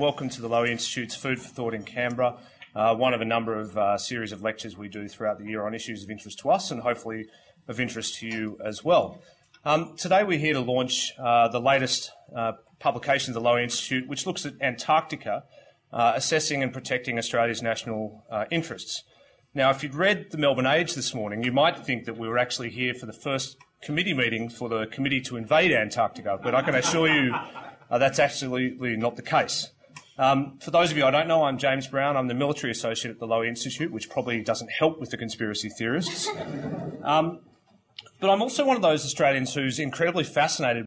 Welcome to the Lowy Institute's Food for Thought in Canberra, uh, one of a number of uh, series of lectures we do throughout the year on issues of interest to us and hopefully of interest to you as well. Um, today we're here to launch uh, the latest uh, publication of the Lowy Institute, which looks at Antarctica, uh, assessing and protecting Australia's national uh, interests. Now, if you'd read the Melbourne Age this morning, you might think that we were actually here for the first committee meeting for the committee to invade Antarctica, but I can assure you that's absolutely not the case. Um, for those of you I don't know, I'm James Brown. I'm the military associate at the Lowy Institute, which probably doesn't help with the conspiracy theorists. Um, but I'm also one of those Australians who's incredibly fascinated